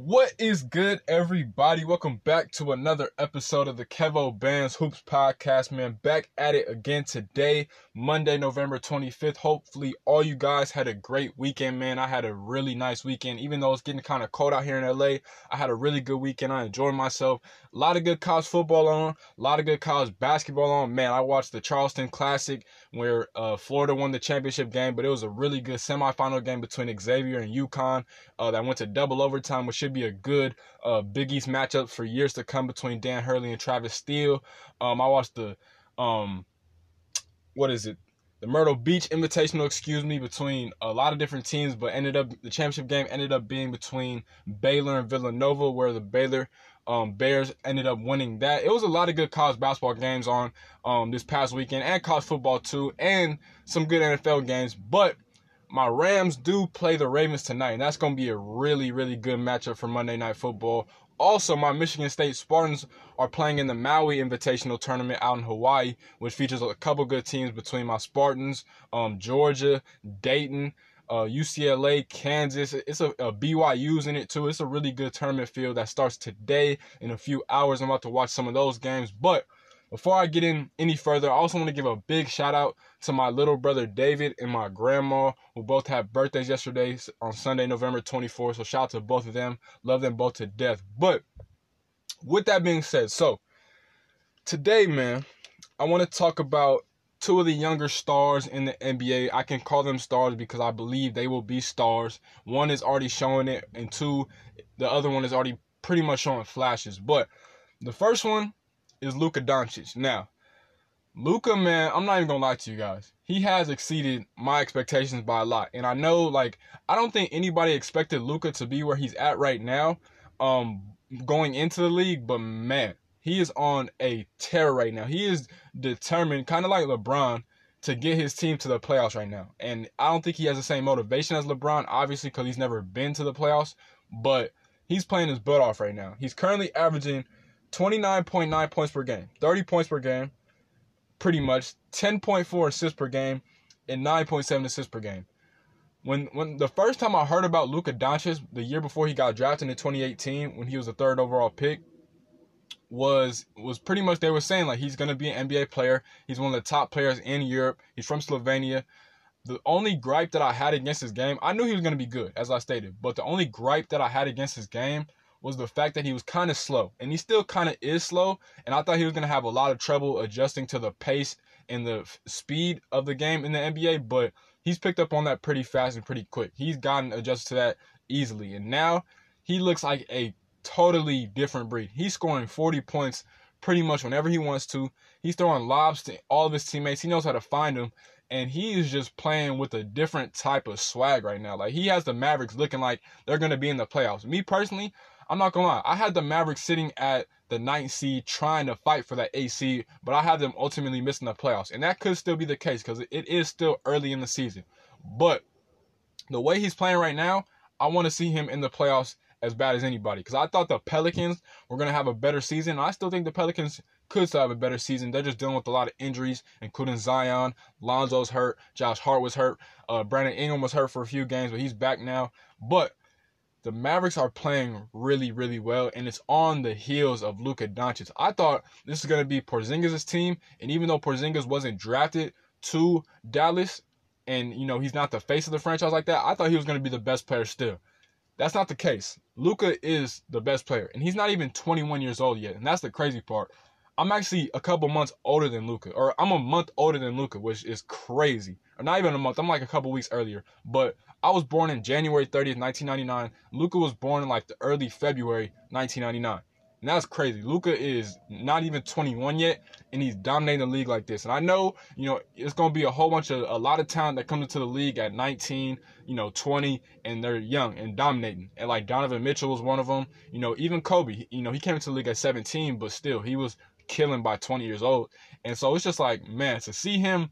What is good, everybody? Welcome back to another episode of the Kevo Bands Hoops Podcast, man. Back at it again today, Monday, November 25th. Hopefully, all you guys had a great weekend, man. I had a really nice weekend. Even though it's getting kind of cold out here in LA, I had a really good weekend. I enjoyed myself. A lot of good college football on, a lot of good college basketball on. Man, I watched the Charleston Classic where uh, Florida won the championship game, but it was a really good semifinal game between Xavier and UConn uh, that went to double overtime, which should be a good uh, Big East matchup for years to come between Dan Hurley and Travis Steele. Um, I watched the, um, what is it? The Myrtle Beach Invitational, excuse me, between a lot of different teams, but ended up the championship game ended up being between Baylor and Villanova, where the Baylor um, Bears ended up winning that. It was a lot of good college basketball games on um, this past weekend, and college football too, and some good NFL games. But my Rams do play the Ravens tonight, and that's going to be a really, really good matchup for Monday Night Football. Also, my Michigan State Spartans are playing in the Maui Invitational Tournament out in Hawaii, which features a couple good teams between my Spartans, um, Georgia, Dayton, uh, UCLA, Kansas. It's a, a BYU's in it too. It's a really good tournament field that starts today in a few hours. I'm about to watch some of those games. But before I get in any further, I also want to give a big shout out to my little brother David and my grandma, who both had birthdays yesterday on Sunday, November 24th. So shout out to both of them. Love them both to death. But with that being said, so today, man, I want to talk about two of the younger stars in the NBA. I can call them stars because I believe they will be stars. One is already showing it, and two, the other one is already pretty much showing flashes. But the first one is Luka Doncic. Now, Luka, man, I'm not even gonna lie to you guys. He has exceeded my expectations by a lot, and I know, like, I don't think anybody expected Luka to be where he's at right now, um, going into the league. But man, he is on a tear right now. He is determined, kind of like LeBron, to get his team to the playoffs right now. And I don't think he has the same motivation as LeBron, obviously, because he's never been to the playoffs. But he's playing his butt off right now. He's currently averaging 29.9 points per game, 30 points per game, pretty much, 10.4 assists per game, and 9.7 assists per game. When when the first time I heard about Luka Doncic, the year before he got drafted in 2018, when he was the third overall pick, was was pretty much they were saying like he's gonna be an NBA player. He's one of the top players in Europe. He's from Slovenia. The only gripe that I had against his game, I knew he was gonna be good, as I stated, but the only gripe that I had against his game was the fact that he was kind of slow, and he still kind of is slow. And I thought he was gonna have a lot of trouble adjusting to the pace and the f- speed of the game in the NBA. But he's picked up on that pretty fast and pretty quick. He's gotten adjusted to that easily, and now he looks like a totally different breed. He's scoring 40 points pretty much whenever he wants to. He's throwing lobs to all of his teammates. He knows how to find them. And he is just playing with a different type of swag right now. Like he has the Mavericks looking like they're gonna be in the playoffs. Me personally, I'm not gonna lie. I had the Mavericks sitting at the ninth seed trying to fight for that AC, but I had them ultimately missing the playoffs. And that could still be the case because it is still early in the season. But the way he's playing right now, I want to see him in the playoffs as bad as anybody. Because I thought the Pelicans were going to have a better season. I still think the Pelicans could still have a better season. They're just dealing with a lot of injuries, including Zion. Lonzo's hurt. Josh Hart was hurt. Uh, Brandon Ingram was hurt for a few games, but he's back now. But the Mavericks are playing really, really well, and it's on the heels of Luka Doncic. I thought this is going to be Porzingis' team, and even though Porzingis wasn't drafted to Dallas, and you know he's not the face of the franchise like that, I thought he was going to be the best player still. That's not the case. Luka is the best player, and he's not even 21 years old yet, and that's the crazy part. I'm actually a couple months older than Luka, or I'm a month older than Luka, which is crazy. Or not even a month. I'm like a couple weeks earlier. But I was born in January 30th, 1999. Luka was born in like the early February 1999. And that's crazy. Luka is not even 21 yet, and he's dominating the league like this. And I know, you know, it's gonna be a whole bunch of a lot of talent that comes into the league at 19, you know, 20, and they're young and dominating. And like Donovan Mitchell was one of them. You know, even Kobe. You know, he came into the league at 17, but still, he was killing by 20 years old. And so it's just like, man, to see him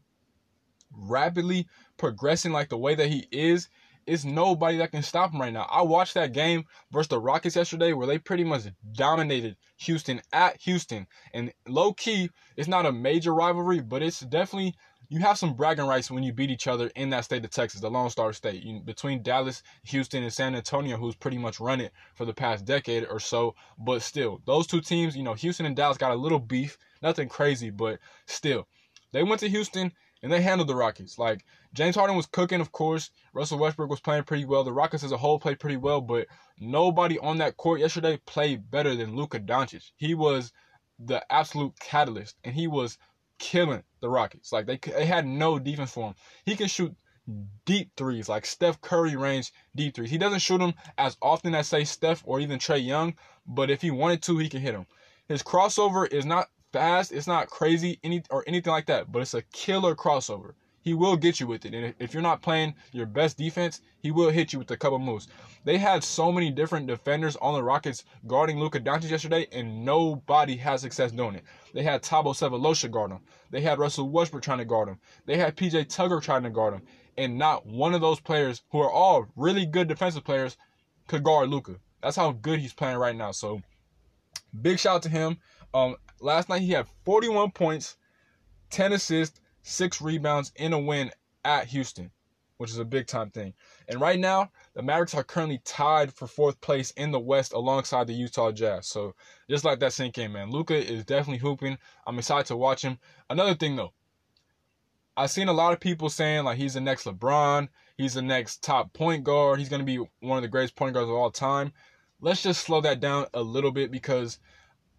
rapidly progressing like the way that he is, it's nobody that can stop him right now. I watched that game versus the Rockets yesterday where they pretty much dominated Houston at Houston. And low key, it's not a major rivalry, but it's definitely you have some bragging rights when you beat each other in that state of Texas, the Lone Star State, you, between Dallas, Houston, and San Antonio, who's pretty much run it for the past decade or so. But still, those two teams, you know, Houston and Dallas got a little beef, nothing crazy, but still, they went to Houston and they handled the Rockets. Like James Harden was cooking, of course. Russell Westbrook was playing pretty well. The Rockets as a whole played pretty well, but nobody on that court yesterday played better than Luka Doncic. He was the absolute catalyst, and he was killing the Rockets. Like they they had no defense for him. He can shoot deep threes, like Steph Curry range deep threes. He doesn't shoot them as often as say Steph or even Trae Young, but if he wanted to, he can hit them. His crossover is not fast, it's not crazy any or anything like that, but it's a killer crossover he will get you with it. And if you're not playing your best defense, he will hit you with a couple moves. They had so many different defenders on the Rockets guarding Luka Doncic yesterday, and nobody had success doing it. They had Thabo Sefolosha guard him. They had Russell Westbrook trying to guard him. They had PJ Tucker trying to guard him. And not one of those players, who are all really good defensive players, could guard Luka. That's how good he's playing right now. So big shout out to him. Um, last night he had 41 points, 10 assists, six rebounds in a win at Houston, which is a big time thing. And right now, the Mavericks are currently tied for fourth place in the West alongside the Utah Jazz. So just like that sink in, man. Luka is definitely hooping. I'm excited to watch him. Another thing though, I've seen a lot of people saying like he's the next LeBron, he's the next top point guard, he's gonna be one of the greatest point guards of all time. Let's just slow that down a little bit because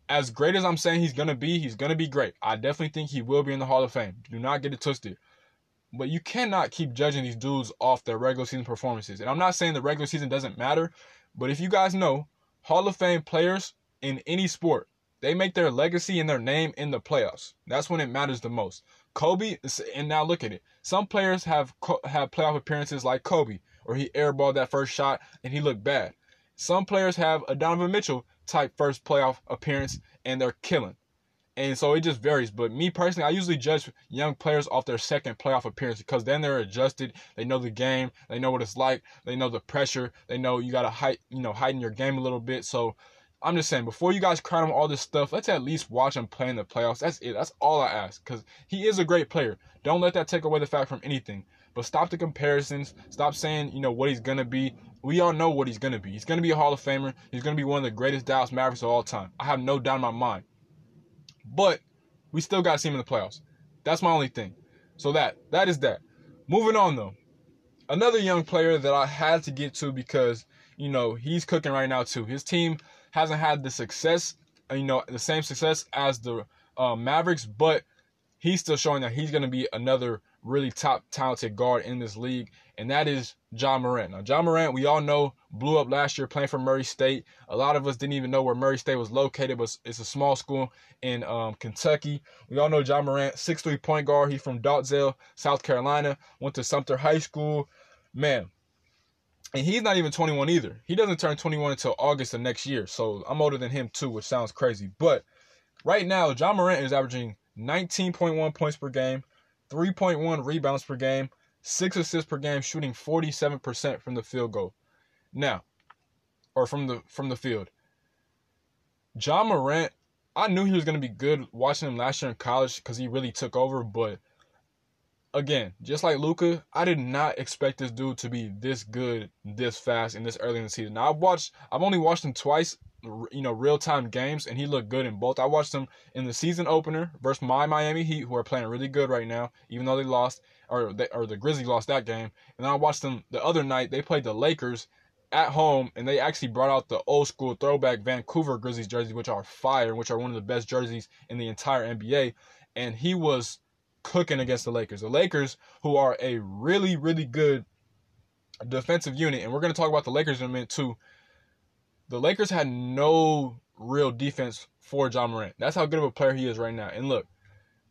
as great as I'm saying he's gonna be, he's gonna be great. I definitely think he will be in the Hall of Fame. Do not get it twisted. But you cannot keep judging these dudes off their regular season performances. And I'm not saying the regular season doesn't matter, but if you guys know, Hall of Fame players in any sport, they make their legacy and their name in the playoffs. That's when it matters the most. Kobe, and now look at it. Some players have have playoff appearances like Kobe, or he airballed that first shot and he looked bad. Some players have a Donovan Mitchell type first playoff appearance and they're killing. And so it just varies. But me personally, I usually judge young players off their second playoff appearance because then they're adjusted. They know the game. They know what it's like. They know the pressure. They know you gotta height, you know, heighten your game a little bit. So I'm just saying, before you guys crown him all this stuff, let's at least watch him play in the playoffs. That's it. That's all I ask. Because he is a great player. Don't let that take away the fact from anything. But stop the comparisons. Stop saying, you know, what he's gonna be. We all know what he's gonna be. He's gonna be a Hall of Famer. He's gonna be one of the greatest Dallas Mavericks of all time. I have no doubt in my mind. But we still gotta see him in the playoffs. That's my only thing. So that that is that. Moving on though. Another young player that I had to get to because, you know, he's cooking right now too. His team hasn't had the success, you know, the same success as the uh, Mavericks, but he's still showing that he's going to be another really top talented guard in this league, and that is Ja Morant. Now, Ja Morant, we all know, blew up last year playing for Murray State. A lot of us didn't even know where Murray State was located, but it's a small school in um, Kentucky. We all know Ja Morant, 6'3 point guard. He's from Dalzell, South Carolina. Went to Sumter High School. Man, and he's not even 21 either. He doesn't turn 21 until August of next year. So I'm older than him too, which sounds crazy. But right now, Ja Morant is averaging 19.1 points per game, 3.1 rebounds per game, six assists per game, shooting 47% from the field goal. Now, or from the from the field. Ja Morant, I knew he was gonna be good watching him last year in college because he really took over, but again, just like Luka, I did not expect this dude to be this good, this fast, and this early in the season. Now I've watched, I've only watched him twice, you know, real time games, and he looked good in both. I watched him in the season opener versus my Miami Heat, who are playing really good right now, even though they lost, or they, or the Grizzlies lost that game. And I watched them the other night. They played the Lakers at home, and they actually brought out the old school throwback Vancouver Grizzlies jerseys, which are fire, which are one of the best jerseys in the entire NBA. And he was cooking against the Lakers. The Lakers, who are a really, really good defensive unit, and we're going to talk about the Lakers in a minute too. The Lakers had no real defense for Ja Morant. That's how good of a player he is right now. And look,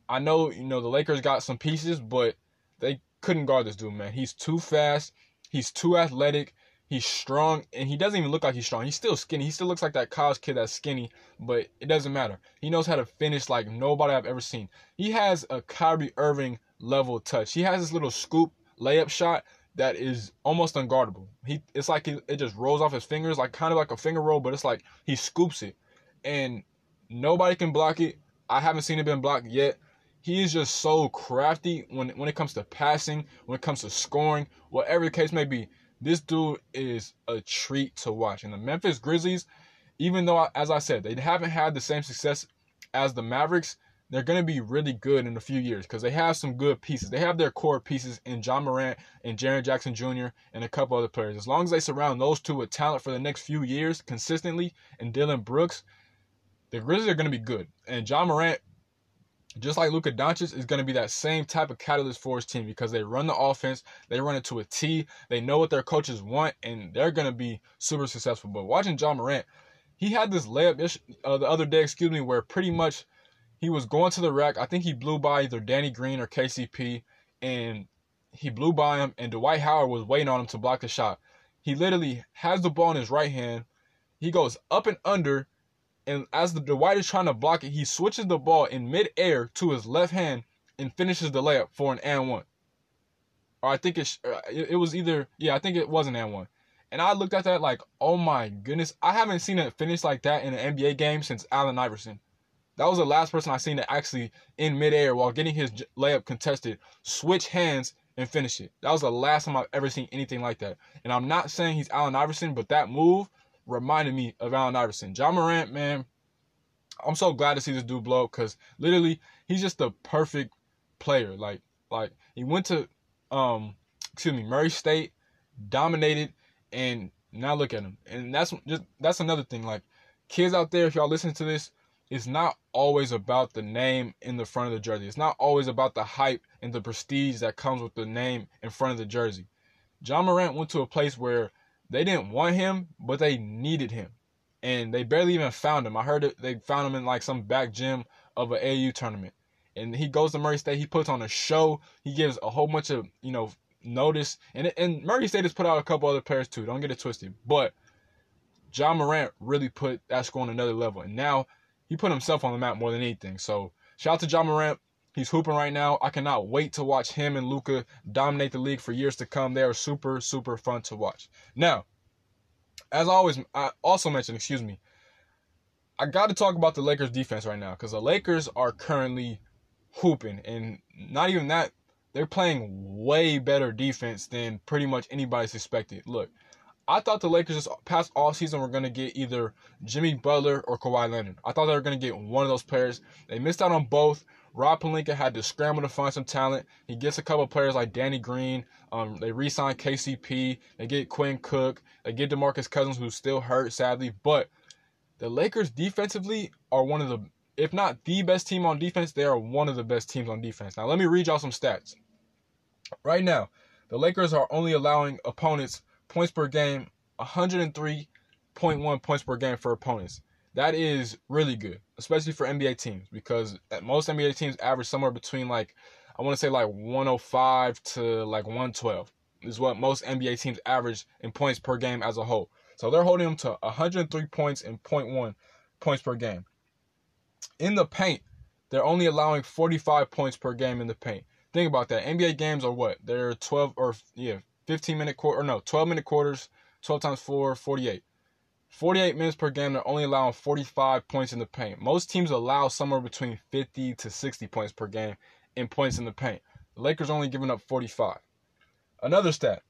I know you know the Lakers got some pieces, but they couldn't guard this dude, man. He's too fast. He's too athletic. He's strong, and he doesn't even look like he's strong. He's still skinny. He still looks like that college kid that's skinny, but it doesn't matter. He knows how to finish like nobody I've ever seen. He has a Kyrie Irving level touch. He has this little scoop layup shot that is almost unguardable. He it's like he, it just rolls off his fingers, like kind of like a finger roll, but it's like he scoops it, and nobody can block it. I haven't seen it been blocked yet. he is just so crafty when when it comes to passing, when it comes to scoring, whatever the case may be. This dude is a treat to watch. And the Memphis Grizzlies, even though as I said, they haven't had the same success as the Mavericks, they're going to be really good in a few years because they have some good pieces. They have their core pieces in Ja Morant and Jaren Jackson Jr. and a couple other players. As long as they surround those two with talent for the next few years consistently and Dillon Brooks, the Grizzlies are going to be good. And Ja Morant, just like Luka Doncic, is going to be that same type of catalyst for his team because they run the offense, they run it to a T, they know what their coaches want, and they're going to be super successful. But watching Ja Morant, he had this layup uh, the other day, excuse me, where pretty much – he was going to the rack. I think he blew by either Danny Green or KCP, and he blew by him, and Dwight Howard was waiting on him to block the shot. He literally has the ball in his right hand. He goes up and under, and as the Dwight is trying to block it, he switches the ball in midair to his left hand and finishes the layup for an and one. Or I think it, uh, it was either yeah, I think it was an and one. And I looked at that like, oh my goodness, I haven't seen a finish like that in an NBA game since Allen Iverson. That was the last person I seen to actually in midair while getting his layup contested switch hands and finish it. That was the last time I've ever seen anything like that. And I'm not saying he's Allen Iverson, but that move reminded me of Allen Iverson. Ja Morant, man, I'm so glad to see this dude blow because literally he's just the perfect player. Like, like he went to um excuse me, Murray State, dominated, and now look at him. And that's just that's another thing. Like kids out there, if y'all listen to this, it's not always about the name in the front of the jersey. It's not always about the hype and the prestige that comes with the name in front of the jersey. Ja Morant went to a place where they didn't want him, but they needed him. And they barely even found him. I heard it, they found him in like some back gym of an AU tournament. And he goes to Murray State. He puts on a show. He gives a whole bunch of, you know, notice. And, and Murray State has put out a couple other players too. Don't get it twisted. But Ja Morant really put that score on another level. And now he put himself on the map more than anything. So shout out to Ja Morant. He's hooping right now. I cannot wait to watch him and Luka dominate the league for years to come. They are super, super fun to watch. Now, as always, I also mentioned, excuse me, I got to talk about the Lakers defense right now because the Lakers are currently hooping, and not even that, they're playing way better defense than pretty much anybody's expected. Look, I thought the Lakers this past all season were going to get either Jimmy Butler or Kawhi Leonard. I thought they were going to get one of those players. They missed out on both. Rob Pelinka had to scramble to find some talent. He gets a couple players like Danny Green. Um, they re-sign KCP. They get Quinn Cook. They get DeMarcus Cousins, who's still hurt, sadly. But the Lakers defensively are one of the, if not the best team on defense, they are one of the best teams on defense. Now let me read y'all some stats. Right now, the Lakers are only allowing opponents points per game, 103.1 points per game for opponents. That is really good, especially for NBA teams, because most NBA teams average somewhere between like, I want to say like 105 to like 112 is what most NBA teams average in points per game as a whole. So they're holding them to 103 points and 0.1 points per game. In the paint, they're only allowing 45 points per game in the paint. Think about that. NBA games are what? They're 12 or yeah, 15 minute quarter, or no, 12 minute quarters, 12 times 4, 48. 48 minutes per game, they're only allowing 45 points in the paint. Most teams allow somewhere between 50 to 60 points per game in points in the paint. The Lakers only giving up 45. Another stat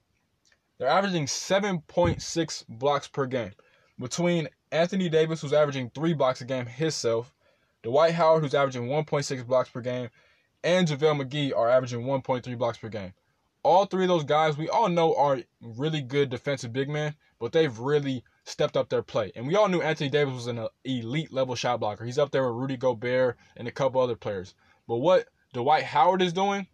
they're averaging 7.6 blocks per game. Between Anthony Davis, who's averaging 3 blocks a game himself, Dwight Howard, who's averaging 1.6 blocks per game, and JaVale McGee are averaging 1.3 blocks per game all three of those guys we all know are really good defensive big men, but they've really stepped up their play. And we all knew Anthony Davis was an elite level shot blocker. He's up there with Rudy Gobert and a couple other players. But what Dwight Howard is doing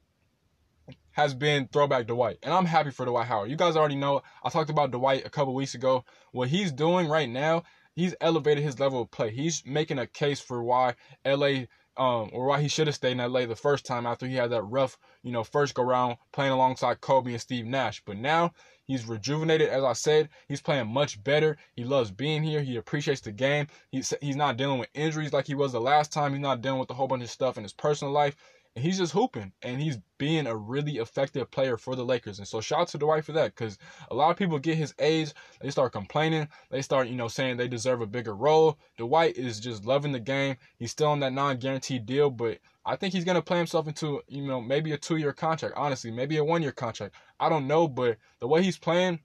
has been throwback Dwight. And I'm happy for Dwight Howard. You guys already know I talked about Dwight a couple weeks ago. What he's doing right now, he's elevated his level of play. He's making a case for why LA um, or why he should have stayed in LA the first time after he had that rough, you know, first go round playing alongside Kobe and Steve Nash. But now he's rejuvenated, as I said. He's playing much better. He loves being here. He appreciates the game. He's he's not dealing with injuries like he was the last time. He's not dealing with a whole bunch of stuff in his personal life. And he's just hooping and he's being a really effective player for the Lakers. And so shout out to Dwight for that because a lot of people get his age, they start complaining, they start, you know, saying they deserve a bigger role. Dwight is just loving the game. He's still on that non-guaranteed deal, but I think he's gonna play himself into, you know, maybe a two-year contract. Honestly, maybe a one-year contract. I don't know, but the way he's playing,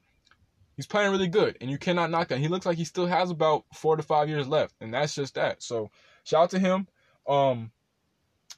he's playing really good, and you cannot knock that. He looks like he still has about four to five years left, and that's just that. So shout out to him. Um,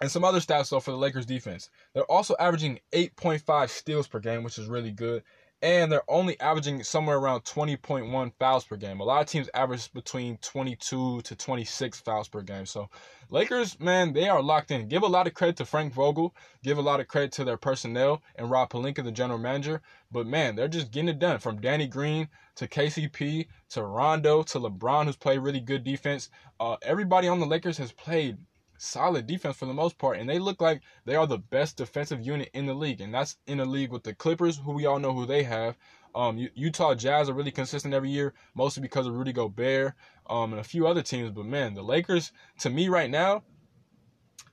and some other stats though for the Lakers defense. They're also averaging 8.5 steals per game, which is really good. And they're only averaging somewhere around 20.1 fouls per game. A lot of teams average between 22 to 26 fouls per game. So, Lakers, man, they are locked in. Give a lot of credit to Frank Vogel. Give a lot of credit to their personnel and Rob Pelinka, the general manager. But man, they're just getting it done. From Danny Green to KCP to Rondo to LeBron, who's played really good defense. Uh, everybody on the Lakers has played solid defense for the most part, and they look like they are the best defensive unit in the league, and that's in the league with the Clippers, who we all know who they have. Um, Utah Jazz are really consistent every year, mostly because of Rudy Gobert, um, and a few other teams. But man, the Lakers, to me right now,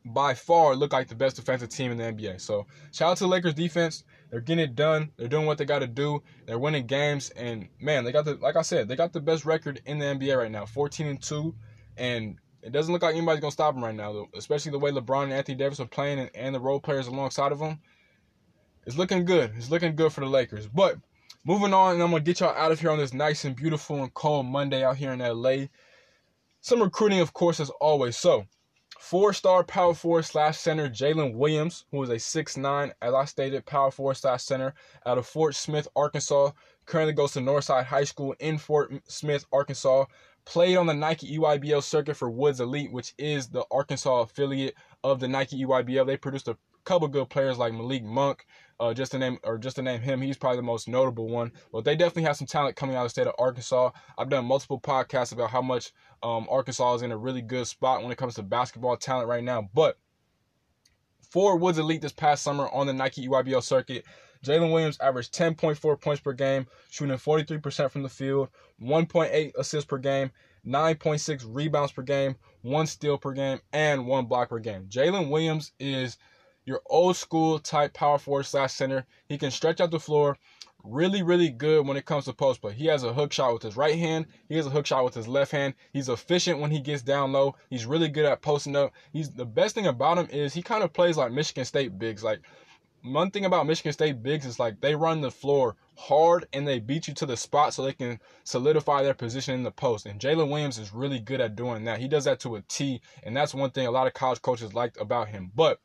by far look like the best defensive team in the NBA. So shout out to the Lakers defense. They're getting it done. They're doing what they got to do. They're winning games, and man, they got the like I said, they got the best record in the NBA right now, 14 and two, and it doesn't look like anybody's gonna stop him right now, though. Especially the way LeBron and Anthony Davis are playing, and, and the role players alongside of him. It's looking good. It's looking good for the Lakers. But moving on, and I'm gonna get y'all out of here on this nice and beautiful and cold Monday out here in LA. Some recruiting, of course, as always. So, four-star power forward slash center Jaylin Williams, who is a six-nine, as I stated, power forward slash center out of Fort Smith, Arkansas. Currently goes to Northside High School in Fort Smith, Arkansas played on the Nike EYBL circuit for Woods Elite, which is the Arkansas affiliate of the Nike EYBL. They produced a couple good players like Malik Monk, uh, just to name or just to name him. He's probably the most notable one. But they definitely have some talent coming out of the state of Arkansas. I've done multiple podcasts about how much um, Arkansas is in a really good spot when it comes to basketball talent right now. But for Woods Elite this past summer on the Nike EYBL circuit, Jaylin Williams averaged 10.4 points per game, shooting 43% from the field, 1.8 assists per game, 9.6 rebounds per game, one steal per game, and one block per game. Jaylin Williams is your old school type power forward slash center. He can stretch out the floor. Really, really good when it comes to post play. He has a hook shot with his right hand. He has a hook shot with his left hand. He's efficient when he gets down low. He's really good at posting up. He's the best thing about him is he kind of plays like Michigan State bigs. Like one thing about Michigan State bigs is like they run the floor hard and they beat you to the spot so they can solidify their position in the post. And Jaylin Williams is really good at doing that. He does that to a T, and that's one thing a lot of college coaches liked about him. But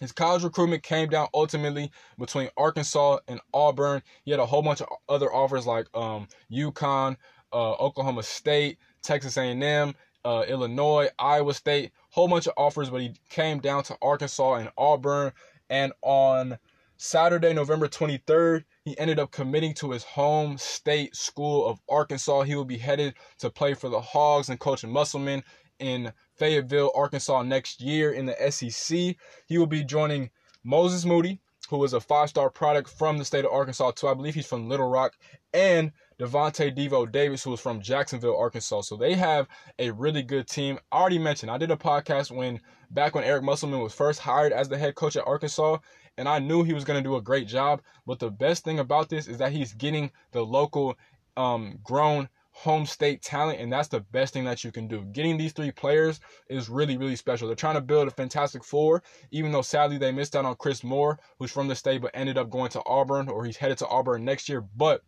his college recruitment came down ultimately between Arkansas and Auburn. He had a whole bunch of other offers like um, UConn, uh, Oklahoma State, Texas A&M, uh, Illinois, Iowa State, whole bunch of offers, but he came down to Arkansas and Auburn. And on Saturday, November 23rd, he ended up committing to his home state school of Arkansas. He will be headed to play for the Hogs and coach Musselman in Fayetteville, Arkansas next year in the SEC. He will be joining Moses Moody, who is a five-star product from the state of Arkansas too. I believe he's from Little Rock, and Davonte Devo Davis, who is from Jacksonville, Arkansas. So they have a really good team. I already mentioned I did a podcast when back when Eric Musselman was first hired as the head coach at Arkansas, and I knew he was going to do a great job. But the best thing about this is that he's getting the local, um, grown home state talent, and that's the best thing that you can do. Getting these three players is really, really special. They're trying to build a fantastic four, even though sadly they missed out on Chris Moore, who's from the state but ended up going to Auburn, or he's headed to Auburn next year. But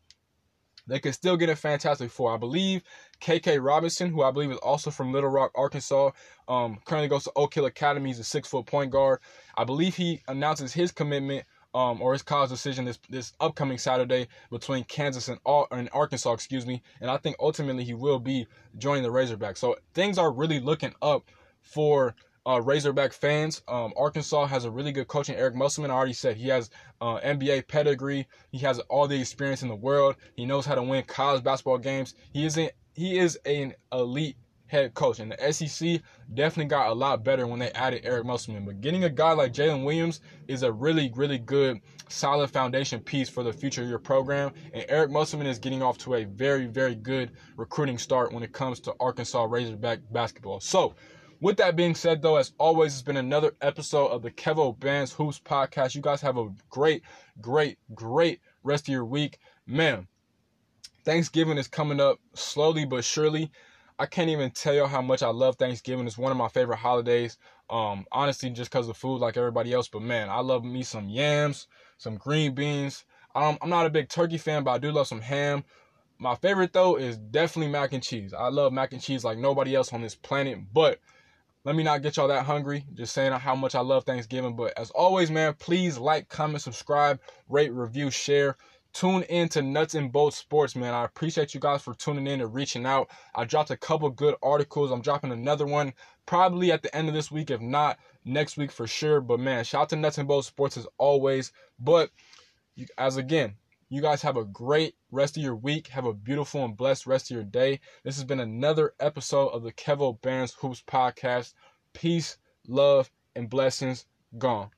they could still get a fantastic four. I believe KK Robinson, who I believe is also from Little Rock, Arkansas, um, currently goes to Oak Hill Academy. He's a six foot point guard. I believe he announces his commitment um, or his college decision this this upcoming Saturday between Kansas and, and Arkansas, excuse me. And I think ultimately he will be joining the Razorbacks. So things are really looking up for uh, Razorback fans. Um, Arkansas has a really good coach in Eric Musselman. I already said he has uh, NBA pedigree. He has all the experience in the world. He knows how to win college basketball games. He isn't. He is an elite head coach, and the SEC definitely got a lot better when they added Eric Musselman. But getting a guy like Jaylin Williams is a really, really good, solid foundation piece for the future of your program. And Eric Musselman is getting off to a very, very good recruiting start when it comes to Arkansas Razorback basketball. So with that being said, though, as always, it's been another episode of the Kevo Bands Hoops podcast. You guys have a great, great, great rest of your week. Man, Thanksgiving is coming up slowly but surely. I can't even tell you how much I love Thanksgiving. It's one of my favorite holidays. Um, honestly, just because of food, like everybody else. But man, I love me some yams, some green beans. Um, I'm not a big turkey fan, but I do love some ham. My favorite though is definitely mac and cheese. I love mac and cheese like nobody else on this planet. But let me not get y'all that hungry. Just saying how much I love Thanksgiving. But as always, man, please like, comment, subscribe, rate, review, share. Tune in to Nuts and Bolts Sports, man. I appreciate you guys for tuning in and reaching out. I dropped a couple good articles. I'm dropping another one probably at the end of this week, if not next week for sure. But man, shout out to Nuts and Bolts Sports as always. But as again, you guys have a great rest of your week. Have a beautiful and blessed rest of your day. This has been another episode of the Kevo Bands Hoops podcast. Peace, love, and blessings. Gone.